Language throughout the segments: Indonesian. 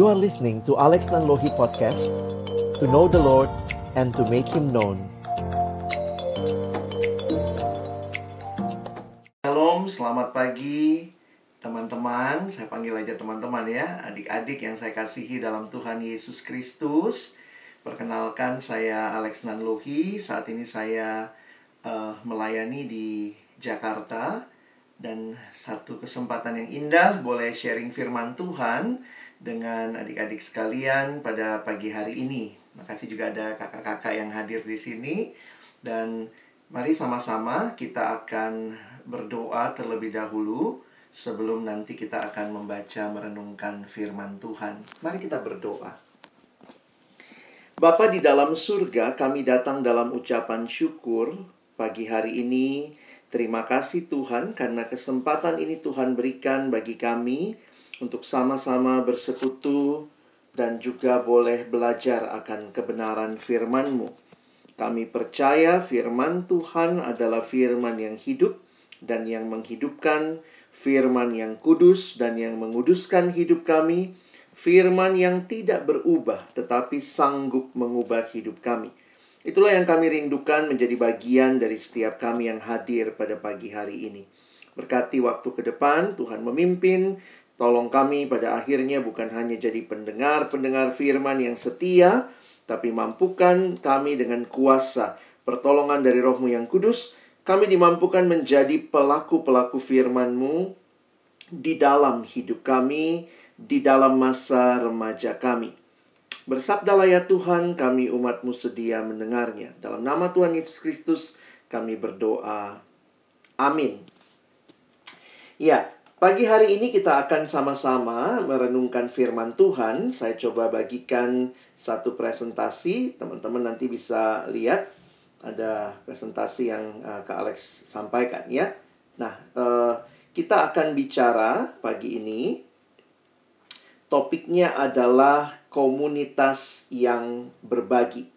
You are listening to Alex Nanlohi Podcast To know the Lord and to make Him known Shalom, selamat pagi teman-teman. Saya panggil aja teman-teman ya, adik-adik yang saya kasihi dalam Tuhan Yesus Kristus. Perkenalkan saya Alex Nanlohi. Saat ini saya uh, melayani di Jakarta dan satu kesempatan yang indah boleh sharing firman Tuhan dengan adik-adik sekalian pada pagi hari ini. Makasih juga ada kakak-kakak yang hadir di sini dan mari sama-sama kita akan berdoa terlebih dahulu sebelum nanti kita akan membaca merenungkan firman Tuhan. Mari kita berdoa. Bapa di dalam surga, kami datang dalam ucapan syukur pagi hari ini. Terima kasih Tuhan karena kesempatan ini Tuhan berikan bagi kami untuk sama-sama bersekutu dan juga boleh belajar akan kebenaran firman-Mu. Kami percaya firman Tuhan adalah firman yang hidup dan yang menghidupkan, firman yang kudus dan yang menguduskan hidup kami, firman yang tidak berubah tetapi sanggup mengubah hidup kami. Itulah yang kami rindukan menjadi bagian dari setiap kami yang hadir pada pagi hari ini. Berkati waktu ke depan, Tuhan memimpin, Tolong kami pada akhirnya bukan hanya jadi pendengar-pendengar firman yang setia, tapi mampukan kami dengan kuasa pertolongan dari rohmu yang kudus, kami dimampukan menjadi pelaku-pelaku firman-Mu di dalam hidup kami, di dalam masa remaja kami. Bersabdalah ya Tuhan, kami umatmu sedia mendengarnya. Dalam nama Tuhan Yesus Kristus, kami berdoa. Amin. Ya, Pagi hari ini kita akan sama-sama merenungkan firman Tuhan. Saya coba bagikan satu presentasi, teman-teman nanti bisa lihat ada presentasi yang uh, Kak Alex sampaikan ya. Nah, uh, kita akan bicara pagi ini. Topiknya adalah komunitas yang berbagi.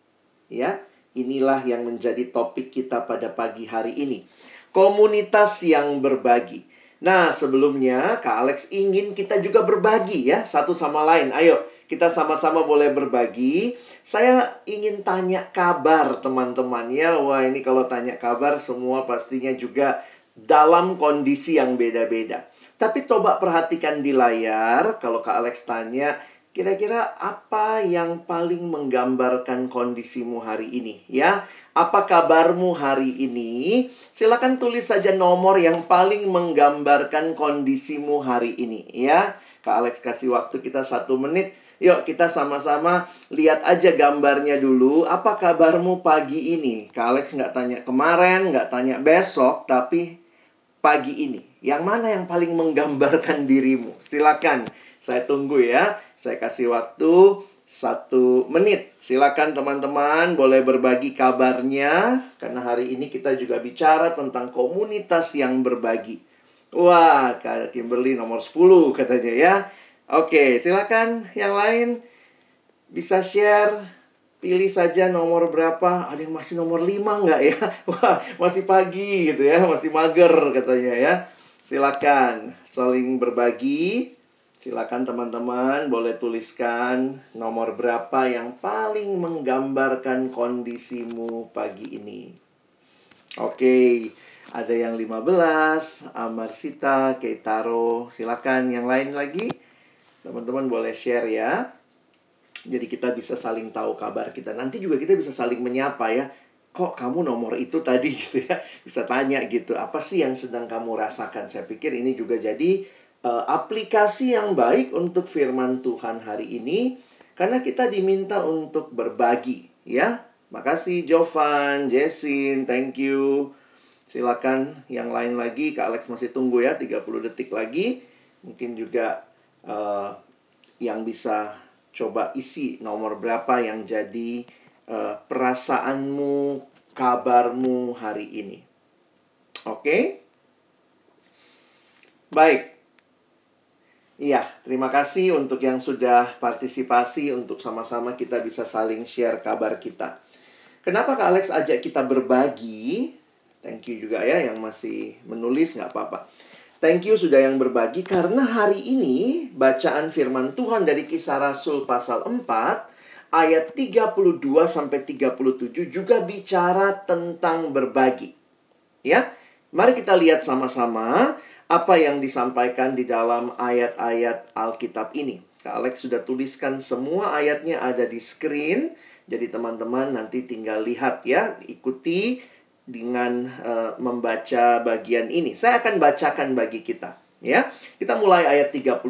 Ya, inilah yang menjadi topik kita pada pagi hari ini. Komunitas yang berbagi. Nah, sebelumnya Kak Alex ingin kita juga berbagi ya satu sama lain. Ayo, kita sama-sama boleh berbagi. Saya ingin tanya kabar teman-teman ya. Wah, ini kalau tanya kabar semua pastinya juga dalam kondisi yang beda-beda. Tapi coba perhatikan di layar kalau Kak Alex tanya, kira-kira apa yang paling menggambarkan kondisimu hari ini ya? Apa kabarmu hari ini? Silakan tulis saja nomor yang paling menggambarkan kondisimu hari ini ya. Kak Alex kasih waktu kita satu menit. Yuk kita sama-sama lihat aja gambarnya dulu. Apa kabarmu pagi ini? Kak Alex nggak tanya kemarin, nggak tanya besok, tapi pagi ini. Yang mana yang paling menggambarkan dirimu? Silakan, saya tunggu ya. Saya kasih waktu satu menit. Silakan teman-teman boleh berbagi kabarnya karena hari ini kita juga bicara tentang komunitas yang berbagi. Wah, Kak Kimberly nomor 10 katanya ya. Oke, silakan yang lain bisa share pilih saja nomor berapa. Ada yang masih nomor 5 nggak ya? Wah, masih pagi gitu ya, masih mager katanya ya. Silakan saling berbagi. Silakan teman-teman boleh tuliskan nomor berapa yang paling menggambarkan kondisimu pagi ini. Oke, ada yang 15, Amarsita, Keitaro, silakan yang lain lagi. Teman-teman boleh share ya. Jadi kita bisa saling tahu kabar kita. Nanti juga kita bisa saling menyapa ya. Kok kamu nomor itu tadi gitu ya. Bisa tanya gitu, apa sih yang sedang kamu rasakan? Saya pikir ini juga jadi uh, aplikasi yang baik untuk firman Tuhan hari ini karena kita diminta untuk berbagi ya. Makasih Jovan, Jessin, thank you. Silakan yang lain lagi, Kak Alex masih tunggu ya 30 detik lagi. Mungkin juga uh, yang bisa coba isi nomor berapa yang jadi uh, perasaanmu, kabarmu hari ini. Oke? Okay? Baik, Iya, terima kasih untuk yang sudah partisipasi untuk sama-sama kita bisa saling share kabar kita. Kenapa Kak Alex ajak kita berbagi? Thank you juga ya yang masih menulis, nggak apa-apa. Thank you sudah yang berbagi karena hari ini bacaan firman Tuhan dari Kisah Rasul pasal 4 ayat 32 sampai 37 juga bicara tentang berbagi. Ya. Mari kita lihat sama-sama apa yang disampaikan di dalam ayat-ayat Alkitab ini. Kak Alex sudah tuliskan semua ayatnya ada di screen. Jadi teman-teman nanti tinggal lihat ya, ikuti dengan uh, membaca bagian ini. Saya akan bacakan bagi kita, ya. Kita mulai ayat 32.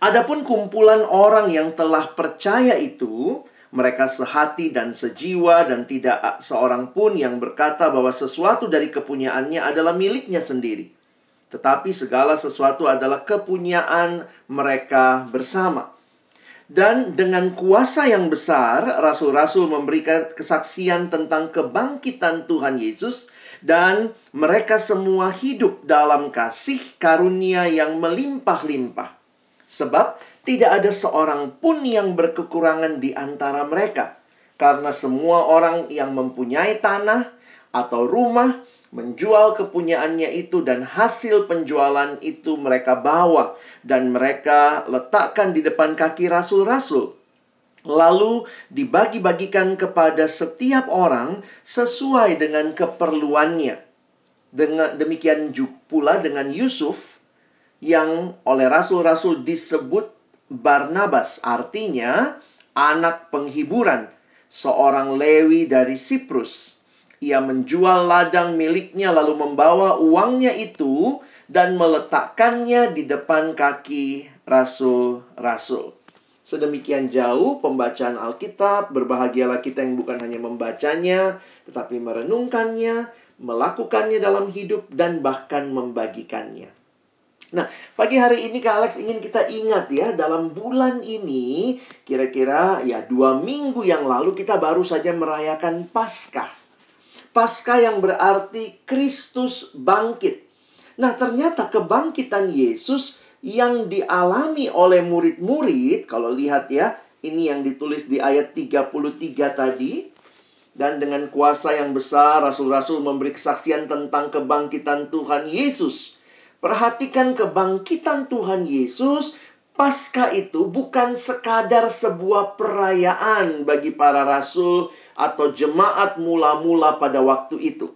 Adapun kumpulan orang yang telah percaya itu, mereka sehati dan sejiwa dan tidak seorang pun yang berkata bahwa sesuatu dari kepunyaannya adalah miliknya sendiri. Tetapi segala sesuatu adalah kepunyaan mereka bersama. Dan dengan kuasa yang besar, rasul-rasul memberikan kesaksian tentang kebangkitan Tuhan Yesus, dan mereka semua hidup dalam kasih karunia yang melimpah-limpah. Sebab tidak ada seorang pun yang berkekurangan di antara mereka, karena semua orang yang mempunyai tanah atau rumah menjual kepunyaannya itu dan hasil penjualan itu mereka bawa dan mereka letakkan di depan kaki rasul-rasul. Lalu dibagi-bagikan kepada setiap orang sesuai dengan keperluannya. Dengan demikian pula dengan Yusuf yang oleh rasul-rasul disebut Barnabas, artinya anak penghiburan, seorang Lewi dari Siprus ia menjual ladang miliknya lalu membawa uangnya itu dan meletakkannya di depan kaki rasul-rasul. Sedemikian jauh pembacaan Alkitab, berbahagialah kita yang bukan hanya membacanya, tetapi merenungkannya, melakukannya dalam hidup, dan bahkan membagikannya. Nah, pagi hari ini Kak Alex ingin kita ingat ya, dalam bulan ini, kira-kira ya dua minggu yang lalu kita baru saja merayakan Paskah. Pasca yang berarti Kristus bangkit. Nah, ternyata kebangkitan Yesus yang dialami oleh murid-murid, kalau lihat ya, ini yang ditulis di ayat 33 tadi. Dan dengan kuasa yang besar, rasul-rasul memberi kesaksian tentang kebangkitan Tuhan Yesus. Perhatikan kebangkitan Tuhan Yesus Pasca itu bukan sekadar sebuah perayaan bagi para rasul atau jemaat mula-mula pada waktu itu.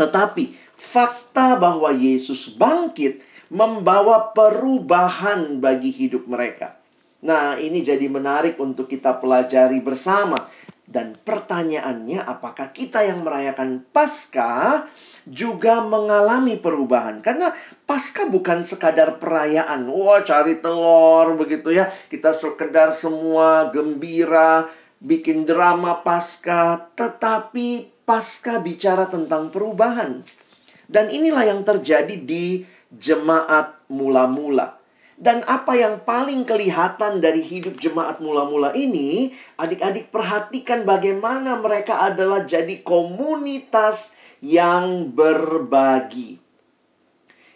Tetapi fakta bahwa Yesus bangkit membawa perubahan bagi hidup mereka. Nah, ini jadi menarik untuk kita pelajari bersama. Dan pertanyaannya, apakah kita yang merayakan Paskah juga mengalami perubahan? Karena Pasca bukan sekadar perayaan. Wah, cari telur begitu ya. Kita sekedar semua gembira, bikin drama pasca, tetapi pasca bicara tentang perubahan. Dan inilah yang terjadi di jemaat mula-mula. Dan apa yang paling kelihatan dari hidup jemaat mula-mula ini, adik-adik perhatikan bagaimana mereka adalah jadi komunitas yang berbagi.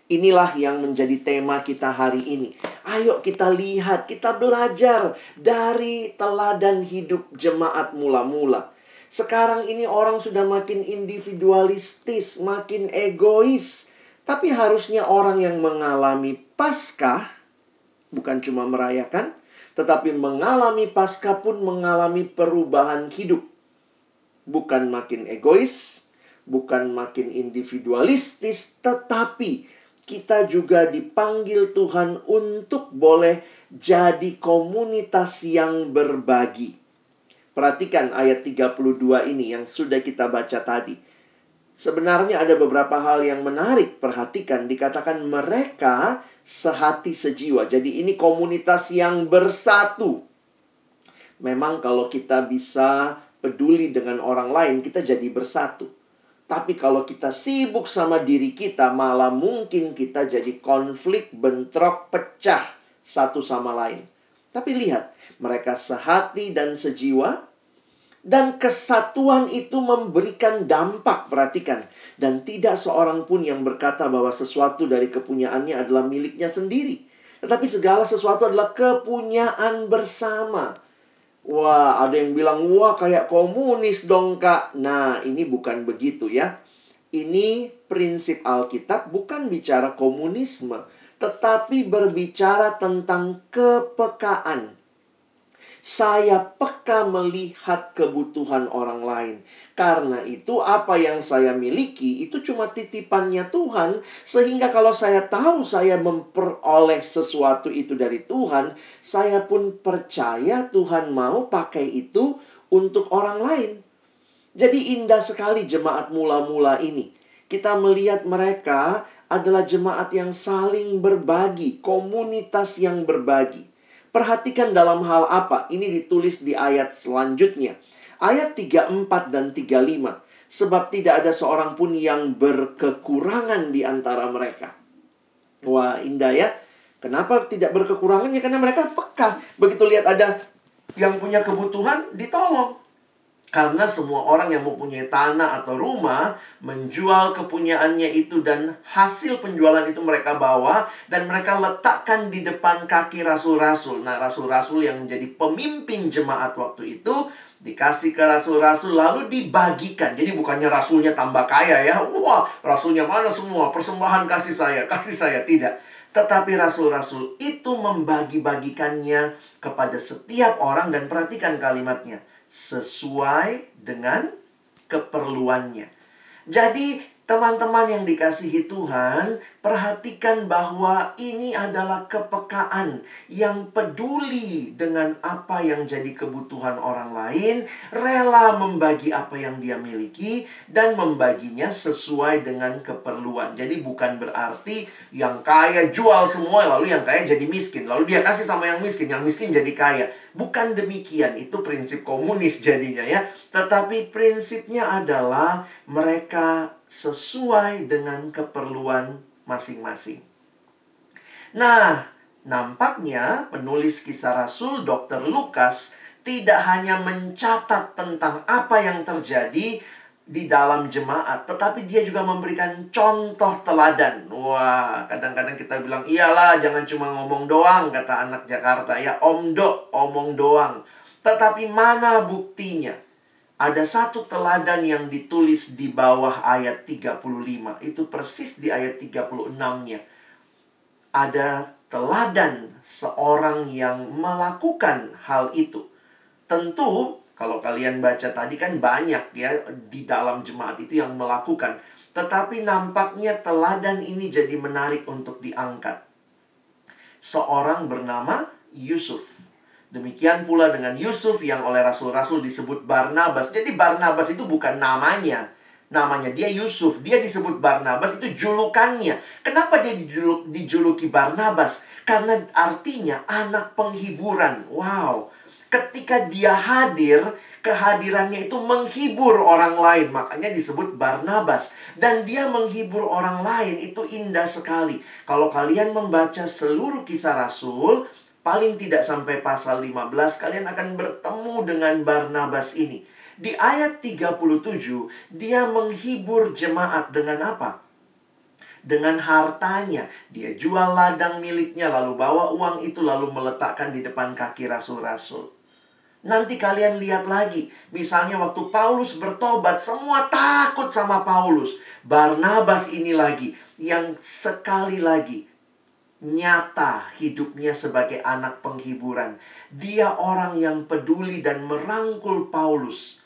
Inilah yang menjadi tema kita hari ini. Ayo kita lihat, kita belajar dari teladan hidup jemaat mula-mula. Sekarang ini orang sudah makin individualistis, makin egois. Tapi harusnya orang yang mengalami Paskah bukan cuma merayakan, tetapi mengalami Paskah pun mengalami perubahan hidup. Bukan makin egois, bukan makin individualistis, tetapi kita juga dipanggil Tuhan untuk boleh jadi komunitas yang berbagi. Perhatikan ayat 32 ini yang sudah kita baca tadi. Sebenarnya ada beberapa hal yang menarik. Perhatikan, dikatakan mereka sehati sejiwa. Jadi ini komunitas yang bersatu. Memang kalau kita bisa peduli dengan orang lain, kita jadi bersatu. Tapi kalau kita sibuk sama diri kita, malah mungkin kita jadi konflik, bentrok, pecah satu sama lain. Tapi lihat, mereka sehati dan sejiwa, dan kesatuan itu memberikan dampak, perhatikan. Dan tidak seorang pun yang berkata bahwa sesuatu dari kepunyaannya adalah miliknya sendiri. Tetapi segala sesuatu adalah kepunyaan bersama. Wah, ada yang bilang, wah kayak komunis dong kak. Nah, ini bukan begitu ya. Ini prinsip Alkitab bukan bicara komunisme, tetapi berbicara tentang kepekaan. Saya peka melihat kebutuhan orang lain. Karena itu apa yang saya miliki itu cuma titipannya Tuhan sehingga kalau saya tahu saya memperoleh sesuatu itu dari Tuhan, saya pun percaya Tuhan mau pakai itu untuk orang lain. Jadi indah sekali jemaat mula-mula ini. Kita melihat mereka adalah jemaat yang saling berbagi, komunitas yang berbagi. Perhatikan dalam hal apa? Ini ditulis di ayat selanjutnya Ayat 34 dan 35. Sebab tidak ada seorang pun yang berkekurangan di antara mereka. Wah, indah ya. Kenapa tidak berkekurangan? Ya karena mereka peka. Begitu lihat ada yang punya kebutuhan, ditolong. Karena semua orang yang mempunyai tanah atau rumah menjual kepunyaannya itu dan hasil penjualan itu mereka bawa dan mereka letakkan di depan kaki rasul-rasul. Nah, rasul-rasul yang menjadi pemimpin jemaat waktu itu dikasih ke rasul-rasul lalu dibagikan. Jadi bukannya rasulnya tambah kaya ya. Wah, rasulnya mana semua? Persembahan kasih saya, kasih saya tidak. Tetapi rasul-rasul itu membagi-bagikannya kepada setiap orang dan perhatikan kalimatnya sesuai dengan keperluannya. Jadi Teman-teman yang dikasihi Tuhan, perhatikan bahwa ini adalah kepekaan yang peduli dengan apa yang jadi kebutuhan orang lain, rela membagi apa yang dia miliki, dan membaginya sesuai dengan keperluan. Jadi, bukan berarti yang kaya jual semua, lalu yang kaya jadi miskin, lalu dia kasih sama yang miskin, yang miskin jadi kaya. Bukan demikian, itu prinsip komunis jadinya ya. Tetapi prinsipnya adalah mereka sesuai dengan keperluan masing-masing. Nah, nampaknya penulis kisah Rasul Dr. Lukas tidak hanya mencatat tentang apa yang terjadi di dalam jemaat, tetapi dia juga memberikan contoh teladan. Wah, kadang-kadang kita bilang, iyalah jangan cuma ngomong doang, kata anak Jakarta. Ya, omdo, omong doang. Tetapi mana buktinya? Ada satu teladan yang ditulis di bawah ayat 35. Itu persis di ayat 36-nya. Ada teladan seorang yang melakukan hal itu. Tentu kalau kalian baca tadi kan banyak ya di dalam jemaat itu yang melakukan. Tetapi nampaknya teladan ini jadi menarik untuk diangkat. Seorang bernama Yusuf. Demikian pula dengan Yusuf yang oleh rasul-rasul disebut Barnabas. Jadi Barnabas itu bukan namanya. Namanya dia Yusuf, dia disebut Barnabas itu julukannya. Kenapa dia dijuluk, dijuluki Barnabas? Karena artinya anak penghiburan. Wow. Ketika dia hadir, kehadirannya itu menghibur orang lain. Makanya disebut Barnabas. Dan dia menghibur orang lain itu indah sekali. Kalau kalian membaca seluruh kisah Rasul, paling tidak sampai pasal 15 kalian akan bertemu dengan Barnabas ini. Di ayat 37 dia menghibur jemaat dengan apa? Dengan hartanya. Dia jual ladang miliknya lalu bawa uang itu lalu meletakkan di depan kaki rasul-rasul. Nanti kalian lihat lagi, misalnya waktu Paulus bertobat, semua takut sama Paulus. Barnabas ini lagi yang sekali lagi nyata hidupnya sebagai anak penghiburan. Dia orang yang peduli dan merangkul Paulus.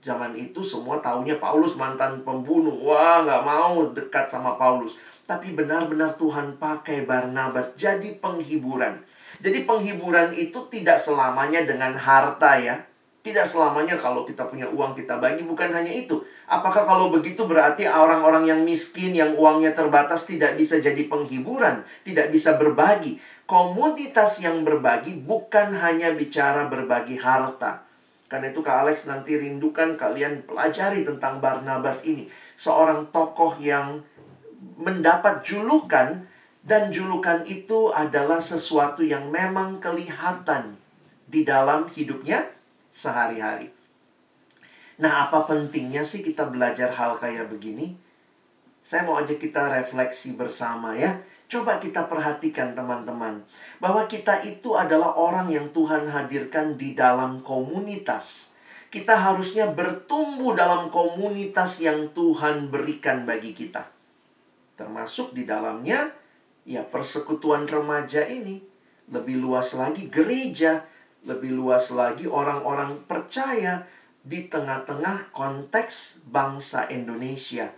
Zaman itu semua taunya Paulus mantan pembunuh. Wah, nggak mau dekat sama Paulus. Tapi benar-benar Tuhan pakai Barnabas jadi penghiburan. Jadi penghiburan itu tidak selamanya dengan harta ya. Tidak selamanya kalau kita punya uang kita bagi, bukan hanya itu. Apakah kalau begitu berarti orang-orang yang miskin, yang uangnya terbatas tidak bisa jadi penghiburan, tidak bisa berbagi? Komunitas yang berbagi bukan hanya bicara berbagi harta. Karena itu Kak Alex nanti rindukan kalian pelajari tentang Barnabas ini. Seorang tokoh yang mendapat julukan dan julukan itu adalah sesuatu yang memang kelihatan di dalam hidupnya sehari-hari. Nah, apa pentingnya sih kita belajar hal kayak begini? Saya mau ajak kita refleksi bersama ya. Coba kita perhatikan teman-teman bahwa kita itu adalah orang yang Tuhan hadirkan di dalam komunitas. kita harusnya bertumbuh dalam komunitas yang Tuhan berikan bagi kita. Termasuk di dalamnya ya persekutuan remaja ini, lebih luas lagi gereja, lebih luas lagi orang-orang percaya di tengah-tengah konteks bangsa Indonesia.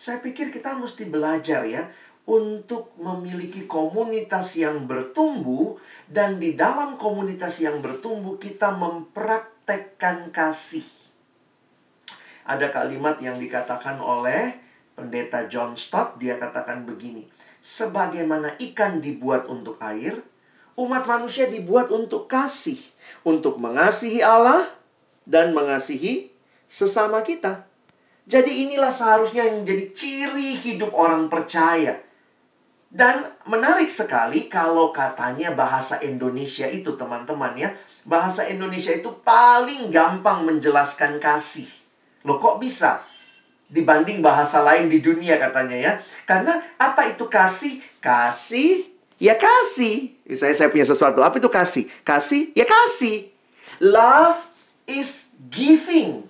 Saya pikir kita mesti belajar ya untuk memiliki komunitas yang bertumbuh dan di dalam komunitas yang bertumbuh kita mempraktekkan kasih. Ada kalimat yang dikatakan oleh pendeta John Stott, dia katakan begini, sebagaimana ikan dibuat untuk air, umat manusia dibuat untuk kasih, untuk mengasihi Allah dan mengasihi sesama kita. Jadi inilah seharusnya yang menjadi ciri hidup orang percaya dan menarik sekali kalau katanya bahasa Indonesia itu teman-teman ya. Bahasa Indonesia itu paling gampang menjelaskan kasih. Loh kok bisa? Dibanding bahasa lain di dunia katanya ya. Karena apa itu kasih? Kasih ya kasih. Saya saya punya sesuatu. Apa itu kasih? Kasih ya kasih. Love is giving.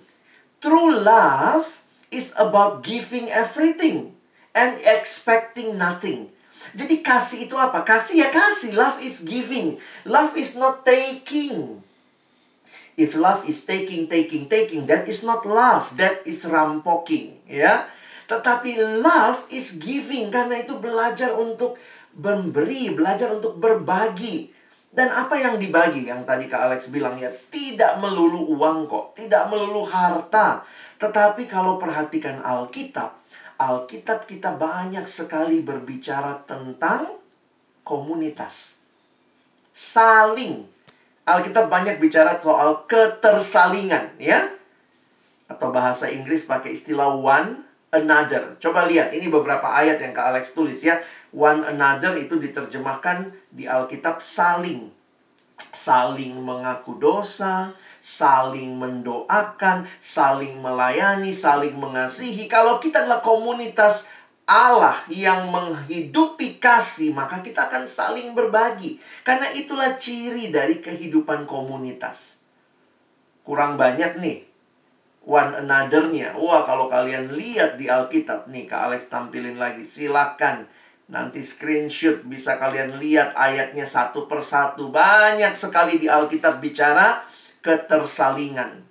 True love is about giving everything and expecting nothing. Jadi kasih itu apa? Kasih ya kasih. Love is giving. Love is not taking. If love is taking, taking, taking, that is not love. That is rampoking. Ya. Tetapi love is giving. Karena itu belajar untuk memberi, belajar untuk berbagi. Dan apa yang dibagi? Yang tadi Kak Alex bilang ya, tidak melulu uang kok. Tidak melulu harta. Tetapi kalau perhatikan Alkitab, Alkitab kita banyak sekali berbicara tentang komunitas. Saling. Alkitab banyak bicara soal ketersalingan, ya. Atau bahasa Inggris pakai istilah one another. Coba lihat, ini beberapa ayat yang Kak Alex tulis ya. One another itu diterjemahkan di Alkitab saling. Saling mengaku dosa, saling mendoakan, saling melayani, saling mengasihi. Kalau kita adalah komunitas Allah yang menghidupi kasih, maka kita akan saling berbagi. Karena itulah ciri dari kehidupan komunitas. Kurang banyak nih one another-nya. Wah, kalau kalian lihat di Alkitab nih, Kak Alex tampilin lagi. Silakan nanti screenshot bisa kalian lihat ayatnya satu persatu. Banyak sekali di Alkitab bicara ketersalingan.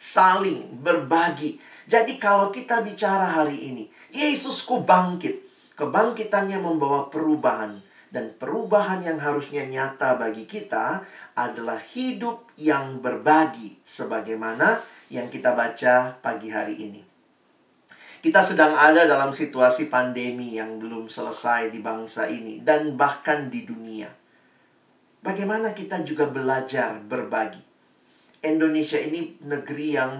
Saling berbagi. Jadi kalau kita bicara hari ini, Yesusku bangkit. Kebangkitannya membawa perubahan. Dan perubahan yang harusnya nyata bagi kita adalah hidup yang berbagi. Sebagaimana yang kita baca pagi hari ini. Kita sedang ada dalam situasi pandemi yang belum selesai di bangsa ini dan bahkan di dunia. Bagaimana kita juga belajar berbagi? Indonesia ini negeri yang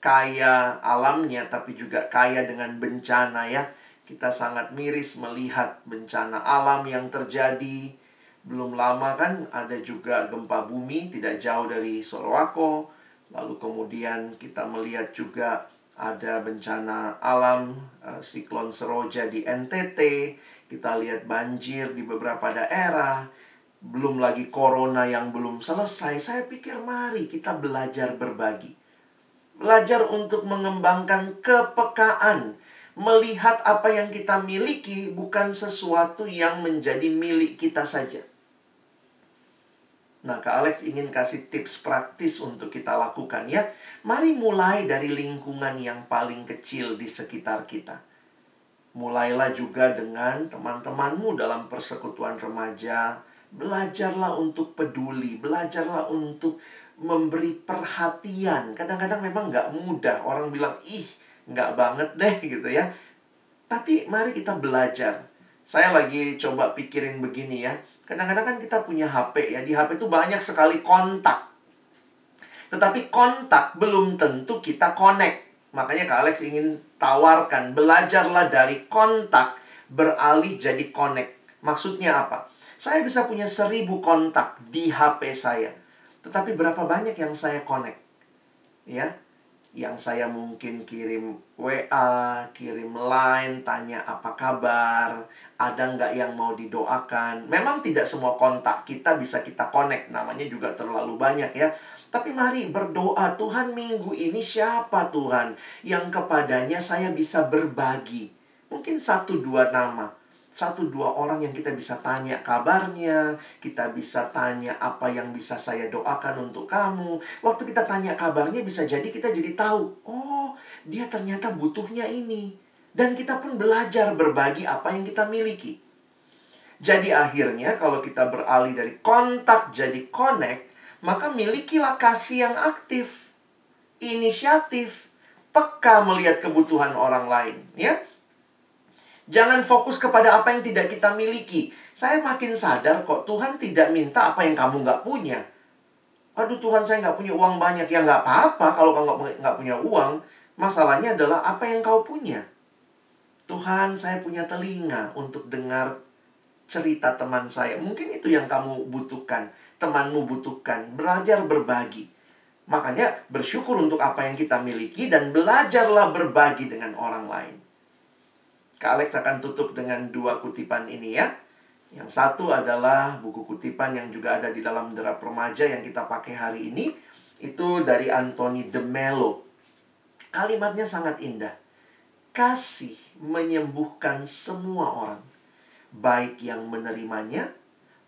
kaya alamnya tapi juga kaya dengan bencana ya. Kita sangat miris melihat bencana alam yang terjadi. Belum lama kan ada juga gempa bumi tidak jauh dari Sorowako. Lalu kemudian kita melihat juga ada bencana alam uh, siklon Seroja di NTT. Kita lihat banjir di beberapa daerah belum lagi corona yang belum selesai, saya pikir mari kita belajar berbagi. Belajar untuk mengembangkan kepekaan, melihat apa yang kita miliki bukan sesuatu yang menjadi milik kita saja. Nah, Kak Alex ingin kasih tips praktis untuk kita lakukan ya. Mari mulai dari lingkungan yang paling kecil di sekitar kita. Mulailah juga dengan teman-temanmu dalam persekutuan remaja, Belajarlah untuk peduli, belajarlah untuk memberi perhatian. Kadang-kadang memang nggak mudah. Orang bilang, ih, nggak banget deh gitu ya. Tapi mari kita belajar. Saya lagi coba pikirin begini ya. Kadang-kadang kan kita punya HP ya. Di HP itu banyak sekali kontak. Tetapi kontak belum tentu kita connect. Makanya Kak Alex ingin tawarkan, belajarlah dari kontak beralih jadi connect. Maksudnya apa? Saya bisa punya seribu kontak di HP saya. Tetapi berapa banyak yang saya connect? Ya, yang saya mungkin kirim WA, kirim line, tanya apa kabar, ada nggak yang mau didoakan. Memang tidak semua kontak kita bisa kita connect, namanya juga terlalu banyak ya. Tapi mari berdoa, Tuhan minggu ini siapa Tuhan yang kepadanya saya bisa berbagi. Mungkin satu dua nama. Satu dua orang yang kita bisa tanya kabarnya, kita bisa tanya apa yang bisa saya doakan untuk kamu. Waktu kita tanya kabarnya bisa jadi kita jadi tahu, oh dia ternyata butuhnya ini. Dan kita pun belajar berbagi apa yang kita miliki. Jadi akhirnya kalau kita beralih dari kontak jadi connect, maka milikilah kasih yang aktif, inisiatif, peka melihat kebutuhan orang lain, ya. Jangan fokus kepada apa yang tidak kita miliki. Saya makin sadar kok Tuhan tidak minta apa yang kamu nggak punya. Aduh Tuhan saya nggak punya uang banyak. Ya nggak apa-apa kalau kamu nggak punya uang. Masalahnya adalah apa yang kau punya. Tuhan saya punya telinga untuk dengar cerita teman saya. Mungkin itu yang kamu butuhkan temanmu butuhkan. Belajar berbagi. Makanya bersyukur untuk apa yang kita miliki dan belajarlah berbagi dengan orang lain. Kak Alex akan tutup dengan dua kutipan ini ya. Yang satu adalah buku kutipan yang juga ada di dalam derap remaja yang kita pakai hari ini. Itu dari Anthony de Mello. Kalimatnya sangat indah. Kasih menyembuhkan semua orang. Baik yang menerimanya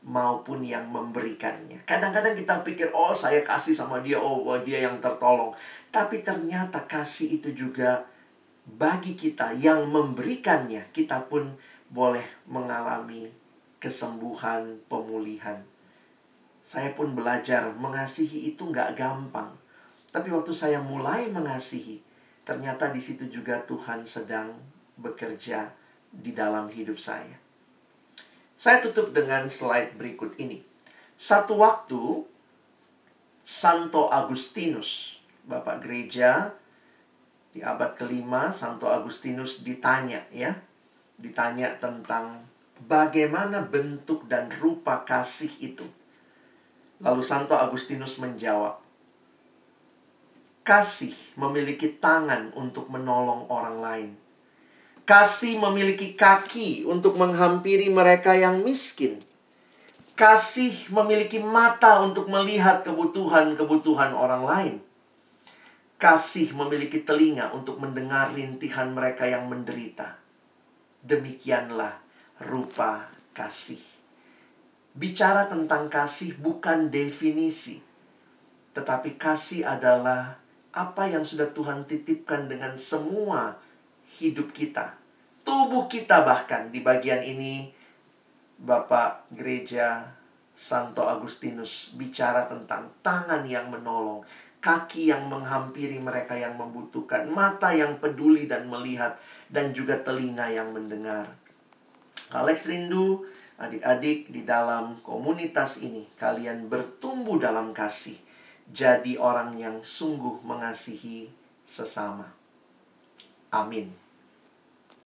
maupun yang memberikannya. Kadang-kadang kita pikir, oh saya kasih sama dia, oh, dia yang tertolong. Tapi ternyata kasih itu juga bagi kita yang memberikannya, kita pun boleh mengalami kesembuhan, pemulihan. Saya pun belajar mengasihi itu nggak gampang. Tapi waktu saya mulai mengasihi, ternyata di situ juga Tuhan sedang bekerja di dalam hidup saya. Saya tutup dengan slide berikut ini. Satu waktu, Santo Agustinus, Bapak Gereja di abad kelima, Santo Agustinus ditanya ya, ditanya tentang bagaimana bentuk dan rupa kasih itu. Lalu Santo Agustinus menjawab, kasih memiliki tangan untuk menolong orang lain Kasih memiliki kaki untuk menghampiri mereka yang miskin. Kasih memiliki mata untuk melihat kebutuhan-kebutuhan orang lain. Kasih memiliki telinga untuk mendengar rintihan mereka yang menderita. Demikianlah rupa kasih. Bicara tentang kasih bukan definisi, tetapi kasih adalah apa yang sudah Tuhan titipkan dengan semua hidup kita. Tubuh kita bahkan di bagian ini Bapak Gereja Santo Agustinus bicara tentang tangan yang menolong, kaki yang menghampiri mereka yang membutuhkan, mata yang peduli dan melihat, dan juga telinga yang mendengar. Alex rindu adik-adik di dalam komunitas ini, kalian bertumbuh dalam kasih, jadi orang yang sungguh mengasihi sesama. Amin.